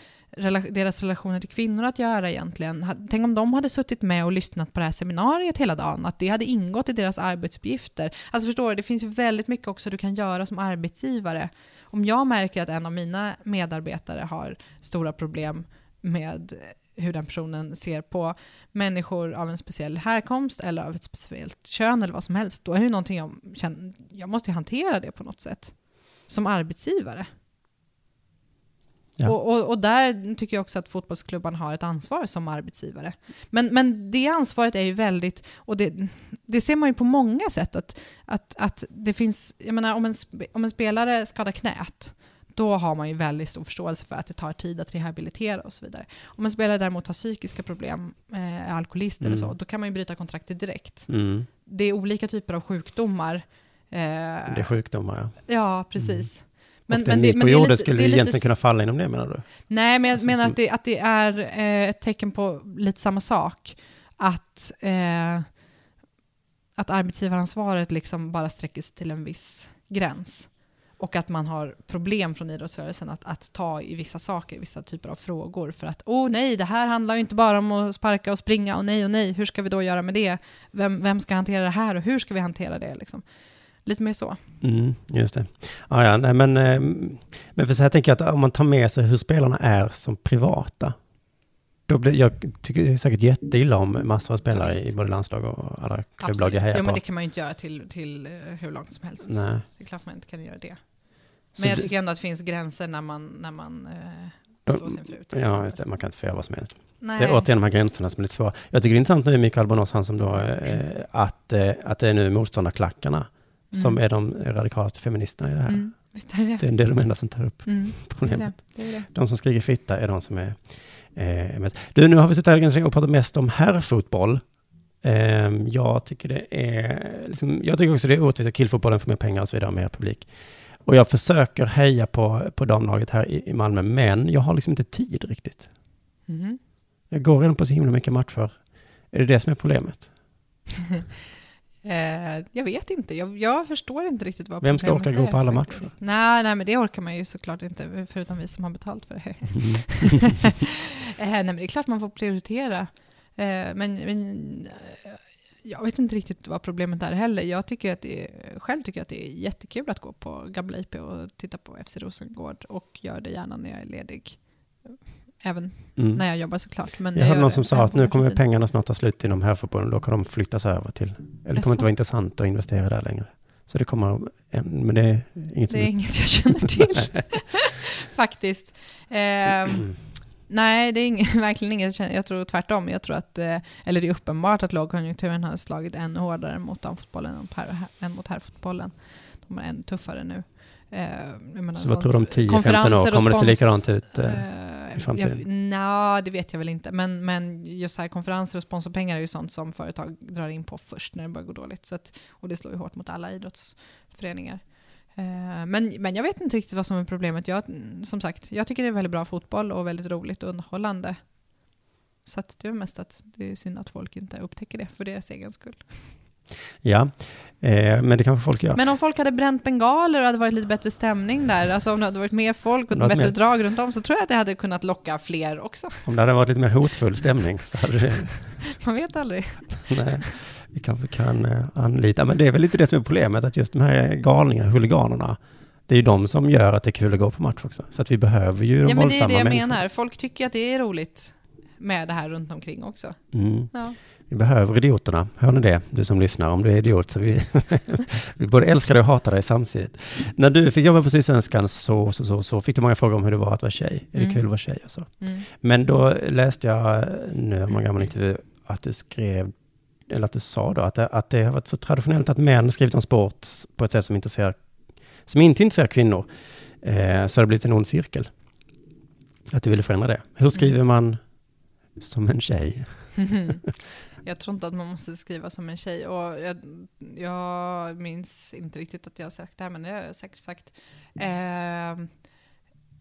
deras relationer till kvinnor att göra egentligen? Tänk om de hade suttit med och lyssnat på det här seminariet hela dagen, att det hade ingått i deras arbetsuppgifter. Alltså förstår du, det finns ju väldigt mycket också du kan göra som arbetsgivare. Om jag märker att en av mina medarbetare har stora problem med hur den personen ser på människor av en speciell härkomst eller av ett speciellt kön eller vad som helst, då är det ju någonting jag känner, jag måste ju hantera det på något sätt. Som arbetsgivare. Ja. Och, och, och där tycker jag också att fotbollsklubban har ett ansvar som arbetsgivare. Men, men det ansvaret är ju väldigt, och det, det ser man ju på många sätt, att, att, att det finns, jag menar om en, om en spelare skadar knät, då har man ju väldigt stor förståelse för att det tar tid att rehabilitera och så vidare. Om en spelare däremot har psykiska problem, eh, är alkoholist eller så, Mm. då kan man ju bryta kontraktet direkt. Mm. Det är olika typer av sjukdomar. Eh, Det är sjukdomar, ja. Ja, precis. Men, och det Nico är gjorde lite- skulle det är lite egentligen kunna falla inom det, menar du? Nej, men jag Alltså, menar som- att, det, att det är eh, ett tecken på lite samma sak. Att, eh, att arbetsgivaransvaret liksom bara sträcker sig till en viss gräns. Och att man har problem från idrottsrörelsen att, att ta i vissa saker, vissa typer av frågor. För att, åh oh, nej, det här handlar ju inte bara om att sparka och springa, och nej och nej, hur ska vi då göra med det? Vem, vem ska hantera det här och hur ska vi hantera det? Liksom. Lite mer så. Mm, just det. Ja, ja, nej, men, eh, men för så här tänker jag att om man tar med sig hur spelarna är som privata, då blir, jag tycker säkert jätteilla om massor av spelare Ja, i både landslag och alla klubblag jag hejar Ja, men på. det kan man ju inte göra till, till eh, hur långt som helst. Nej. Det är klart man inte kan göra det. Så Men jag det- tycker ändå att det finns gränser när man, när man eh, slår sin fru. Ja, just det. Man kan inte få göra vad som helst. Nej. Det är återigen de här gränserna som är lite svåra. Jag tycker det är intressant nu, Mikael Bonos, han som då, eh, att, eh, att det är nu motståndarklackarna som Mm. är de radikalaste feministerna i det här. Mm, visst är det. Det är det är de enda som tar upp Mm, det, är det. problemet. det är det. De som skriker fitta är de som är eh, mest. Du, nu har vi suttit här ganska länge och pratat mest om herrfotboll. Eh, jag tycker det är, liksom, jag tycker också det är orättvist att killfotbollen får mer pengar och så vidare, och mer publik. Och jag försöker heja på, på damlaget här i, i Malmö, men jag har liksom inte tid riktigt. Mhm. Jag går redan på så himla mycket matcher. Är det det som är problemet? Eh, jag vet inte, jag, jag förstår inte riktigt vad Vem ska orka gå på alla matcher? Nej, nej, men det orkar man ju såklart inte, förutom vi som har betalt för det. eh, nej, men det är klart man får prioritera. Eh, men, men eh, jag vet inte riktigt vad problemet är heller. Jag tycker att det är, själv tycker jag att det är jättekul att gå på Gamla IP och titta på FC Rosengård och gör det gärna när jag är ledig. Även Mm. när jag jobbar såklart. Men Jag hörde någon som sa att nu kommer pengarna snart ta slut inom herrfotbollen, då kan de flyttas över till, eller det kommer inte vara intressant att investera där längre. Så det kommer, en, men det är inget. Det är inget jag känner till. Faktiskt. Ehm, nej, det är ing- verkligen inget jag känner. Jag tror tvärtom. Jag tror att, eh, eller det är uppenbart att lågkonjunkturen har slagit ännu hårdare mot damfotbollen än mot herrfotbollen. De är ännu tuffare nu. Eh, jag menar, Så vad sånt- tror du om 10-15 år? Kommer det se likadant ut? Eh, Eh, i framtiden? Nja, det vet jag väl inte. Men, men just här, konferenser och sponsorpengar är ju sånt som företag drar in på först när det börjar gå dåligt. Så att, och det slår ju hårt mot alla idrottsföreningar. Eh, Men, men jag vet inte riktigt vad som är problemet. Jag, som sagt, jag tycker det är väldigt bra fotboll och väldigt roligt och underhållande. Så att det är mest att det är synd att folk inte upptäcker det för deras egen skull. Ja, eh, men det kanske folk gör. Men om folk hade bränt bengaler och det hade varit lite bättre stämning där, alltså om det hade varit mer folk och bättre varit drag runt om, så tror jag att det hade kunnat locka fler också. Om det hade varit lite mer hotfull stämning så hade det... Man vet aldrig. Nej, vi kanske kan eh, anlita, men det är väl lite det som är problemet, att just de här galningarna, huliganerna, det är ju de som gör att det är kul att gå på match också. Så att vi behöver ju de Ja, men det är våldsamma det jag människorna. menar. Folk tycker att det är roligt med det här runt omkring också. Mm. Ja. Vi behöver idioterna. Hör ni det, du som lyssnar? Om du är idiot så vi, vi både älskar dig och hatar dig samtidigt. När du fick jobba på Sydsvenskan så, så, så, så fick du många frågor om hur det var att vara tjej. Är det Mm. kul att vara tjej och så? Mm. Men då läste jag, nu har man gammal intervju, att du skrev, eller att du sa då, att det, att det har varit så traditionellt att män skrivit om sport på ett sätt som, intresserar, som inte intresserar kvinnor. Eh, så har det blivit en ond cirkel. Att du ville förändra det. Hur skriver man som en tjej? Jag tror inte att man måste skriva som en tjej. Och jag, jag minns inte riktigt att jag har sagt det här, men det har jag säkert sagt. Eh,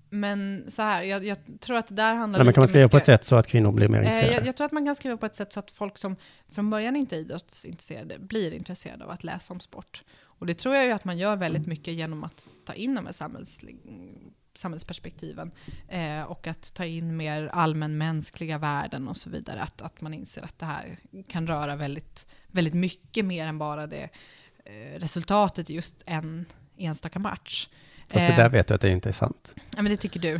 men så här, jag, jag tror att det där handlar Nej, men kan man skriva på ett mycket- sätt så att kvinnor blir mer Eh, intresserade? jag, jag tror att man kan skriva på ett sätt så att folk som från början inte är idrottsintresserade blir intresserade av att läsa om sport. Och det tror jag ju att man gör väldigt mycket genom att ta in de här samhälls, samhällsperspektiven eh, och att ta in mer allmänmänskliga värden och så vidare. Att, att man inser att det här kan röra väldigt, väldigt mycket mer än bara det eh, resultatet i just en enstaka match. Fast det Eh, där vet du att det inte är sant. Ja, men det tycker du.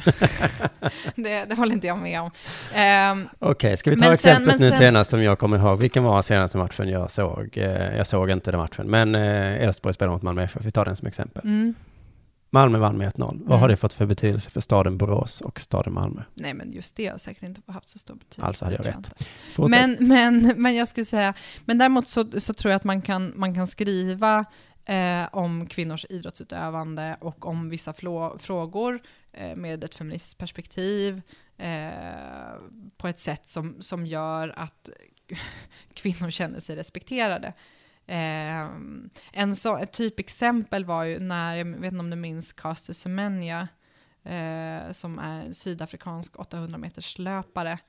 det, det håller inte jag med om. Ehm, Okej, ska vi ta sen- exemplet men nu sen- senast som jag kommer ihåg? Vilken var senaste matchen jag såg? Eh, Jag såg inte den matchen, men eh, Elfsborg spelade mot Malmö FF. Vi tar den som exempel. mm. Malmö vann med 1-0. Vad Mm. har det fått för betydelse för staden Borås och staden Malmö? Nej, men just det har säkert inte haft så stor betydelse. Alltså hade jag rätt. Men, men, men jag skulle säga, men däremot så, så tror jag att man kan, man kan skriva eh, om kvinnors idrottsutövande och om vissa flå, frågor eh, med ett feministiskt perspektiv eh, på ett sätt som, som gör att kvinnor känner sig respekterade. Eh, en så, ett typexempel var ju när, jag vet inte om du minns Caster Semenya, eh, som är en sydafrikansk 800 meters löpare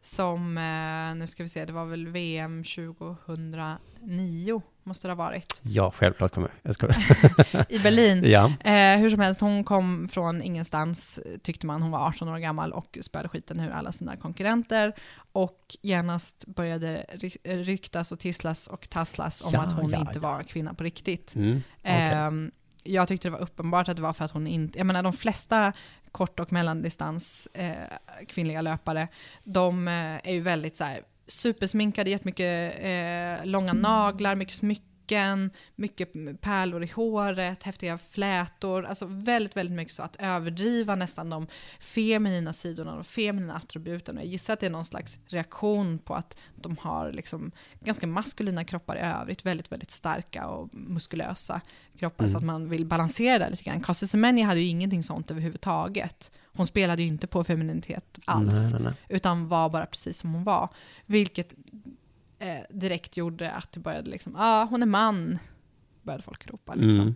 som, eh, nu ska vi se, det var väl VM 2009, måste det ha varit, Ja, självklart kommer jag. Jag i Berlin. Ja, Eh, hur som helst, hon kom från ingenstans, tyckte man. Hon var 18 år gammal och spöade skiten ur alla sina konkurrenter. Och genast började ry- ryktas och tisslas och tasslas om Ja, att hon ja, inte var kvinna på riktigt. mm. okej. Ehm, jag tyckte det var uppenbart att det var för att hon inte, jag menar de flesta kort och mellandistans eh, kvinnliga löpare, de eh, är ju väldigt så här supersminkade, jättemycket eh, långa naglar, mycket smycken, mycket pärlor i håret, häftiga flätor, alltså väldigt, väldigt mycket så att överdriva nästan de feminina sidorna, de feminina attributen. Och jag gissar att det är någon slags reaktion på att de har liksom ganska maskulina kroppar i övrigt, väldigt, väldigt starka och muskulösa kroppar, så att man vill balansera det lite grann. Kasi Semenya hade ju ingenting sånt överhuvudtaget. Hon spelade ju inte på femininitet alls Nej, nej, nej. utan var bara precis som hon var. Vilket eh, direkt gjorde att det började liksom, ja ah, hon är man, började folk ropa liksom. Mm.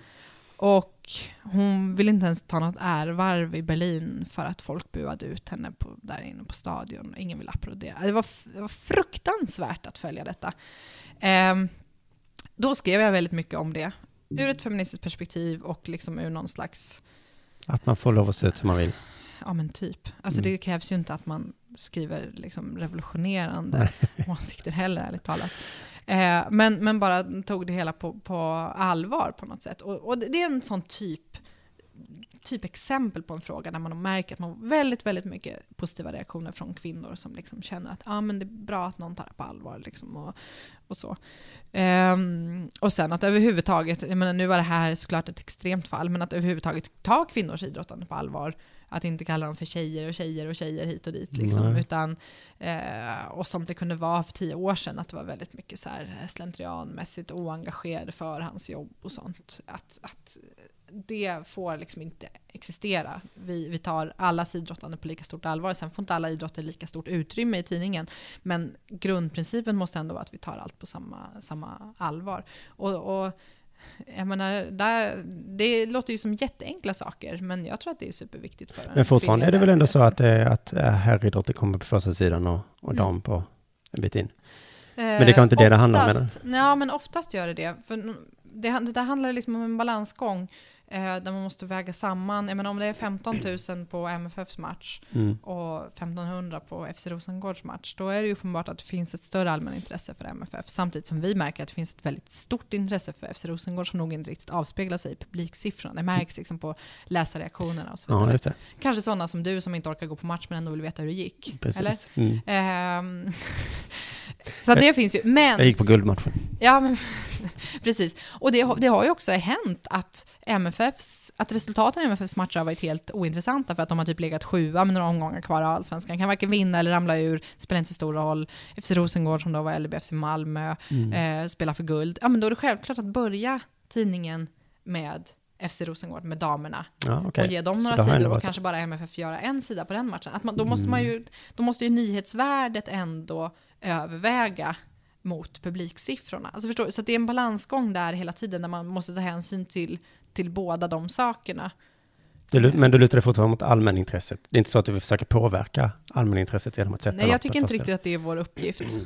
Och hon ville inte ens ta något ärvarv i Berlin för att folk buade ut henne på, där inne på stadion. Ingen ville applådera. Det var, det var fruktansvärt att följa detta. Eh, då skrev jag väldigt mycket om det. Ur ett feministiskt perspektiv och liksom ur någon slags Att man får lov att se ut hur man vill. Ja men typ. Alltså Mm. det krävs ju inte att man skriver liksom revolutionerande åsikter heller, ärligt talat. Eh, men, men bara tog det hela på, på allvar på något sätt. Och, och det är en sån typ, typ exempel på en fråga där man märker att man har väldigt, väldigt mycket positiva reaktioner från kvinnor som liksom känner att ah, men det är bra att någon tar det på allvar. Liksom, och, och så. Ehm, och sen att överhuvudtaget, jag menar, nu var det här såklart ett extremt fall, men att överhuvudtaget ta kvinnors idrottande på allvar. Att inte kalla dem för tjejer och tjejer och tjejer hit och dit. Liksom, Nej. utan, eh, och som det kunde vara för tio år sedan, att det var väldigt mycket så här slentrianmässigt oengagerade för hans jobb och sånt. Att, att det får liksom inte existera. Vi, vi tar alla idrottande på lika stort allvar. Sen får inte alla idrotter lika stort utrymme i tidningen. Men grundprincipen måste ändå vara att vi tar allt på samma, samma allvar. Och, och jag menar, där, det låter ju som jätteenkla saker, men jag tror att det är superviktigt för en Men fortfarande är det väl ändå så att, eh, att eh, herridrotter kommer på första sidan och, och Mm. dam på en bit in. Men det kan inte det det handlar om, oftast, Ja, men oftast gör det det. För det, det där handlar liksom om en balansgång eh, där man måste väga samman. Jag menar, om det är 15 000 på MFFs match Mm. och 1500 på FC Rosengårds match, då är det ju uppenbart att det finns ett större allmänintresse för MFF. Samtidigt som vi märker att det finns ett väldigt stort intresse för FC Rosengård som nog inte riktigt avspeglar sig i publiksiffrorna. Det märks liksom på läsarreaktionerna och så vidare. Ja. Kanske sådana som du som inte orkar gå på match men ändå vill veta hur det gick. Precis. Eller? Mm. Ehm, så det finns ju. Men, Jag gick på guldmatchen. ja, men precis. Och det, har- det har ju också hänt att, MFFs, att resultaten i MFFs matcher har varit helt ointressanta för att de har typ legat sjua med några omgångar kvar av allsvenskan. Kan varken vinna eller ramla ur, spelar inte så stor roll. FC Rosengård som då var LBFC Malmö, eh, spelar för guld. Ja, men då är det självklart att börja tidningen med FC Rosengård, med damerna Ja, okej. och ge dem några sidor och kanske bara MFF göra en sida på den matchen. Att man, då, måste man ju, då måste ju nyhetsvärdet ändå överväga mot publiksiffrorna. Alltså förstår, så det är en balansgång där hela tiden där man måste ta hänsyn till, till båda de sakerna. Du, men du lutar dig fortfarande mot allmänintresset. Det är inte så att du vill försöka påverka allmänintresset genom att sätta Nej, jag tycker inte riktigt att det är vår uppgift.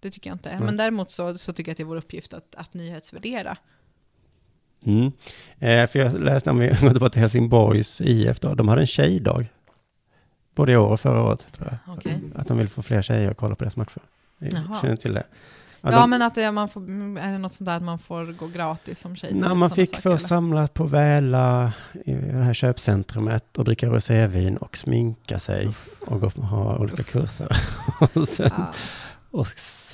Det tycker jag inte. Nej. Men däremot så, så tycker jag att det är vår uppgift att, att nyhetsvärdera. Mm. Eh, för jag läste om vi går tillbaka till Helsingborgs IF då. De hade en tjejdag. Både i år och förra året tror jag. Okej. Att de vill få fler tjejer att kolla på deras matcher. Jag Jaha. känner till det. Ja, de, men att det, man får, är det något sånt där att man får gå gratis som tjej? Lite man fick eller? samla på Väla i det här köpcentrumet och dricka rosévin och sminka sig och gå, ha olika kurser. och, sen, Ja. och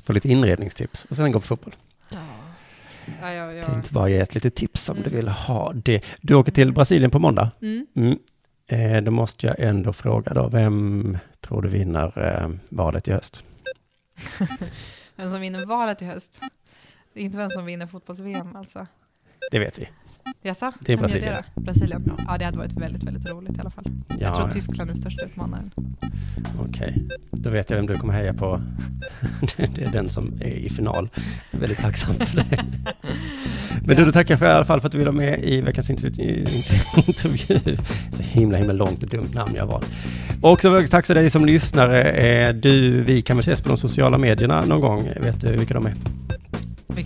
få lite inredningstips och sen gå på fotboll. Ja. Ja, ja, ja. Tänkte bara ge ett litet tips om Mm. du vill ha det. Du åker till Brasilien på måndag. Mm. Mm. Eh, då måste jag ändå fråga då, vem tror du vinner eh, valet i höst? Vem som vinner valet i höst? Det inte vem som vinner fotbolls-VM alltså. Det vet vi. Jaså? Det är Vem Brasilien. då? Brasilien? Ja, det hade varit väldigt, väldigt roligt i alla fall. Ja, jag tror ja. Tyskland är största utmanaren. Okej, då vet jag vem du kommer heja på. det är den som är i final. Väldigt tacksam för det. Men du, då tackar jag för i alla fall för att du ville vara med i veckans intervju. intervju. Så himla, himla långt och dumt namn jag valt. Och så vill jag tacka dig som lyssnare. Eh, Du, vi kan väl ses på de sociala medierna någon gång. Vet du vilka de är?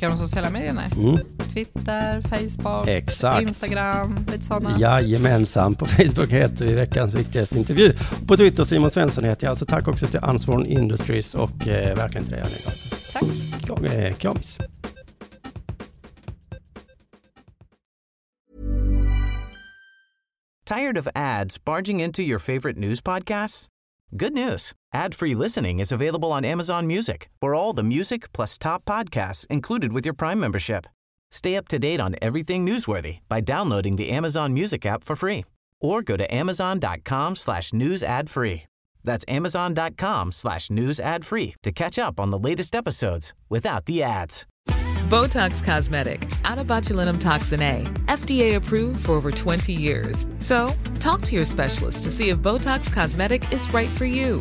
Vilka de sociala medierna är? Mm. Twitter, Facebook, Exakt. Instagram, lite sådana. Jajamensan, på Facebook heter vi veckans viktigaste intervju. På Twitter Simon Svensson heter jag. Alltså tack också till Ansvarn Industries och eh, verkligen till dig Annika. Tack. Eh, kramis. Tired of ads barging into your favorite news podcasts? Good news. Ad-free listening is available on Amazon Music for all the music plus top podcasts included with your Prime membership. Stay up to date on everything newsworthy by downloading the Amazon Music app for free or go to amazon.com slash news ad free. That's amazon.com slash news ad free to catch up on the latest episodes without the ads. Botox Cosmetic, out of botulinum toxin A, FDA approved for over 20 years. So, talk to your specialist to see if Botox Cosmetic is right for you.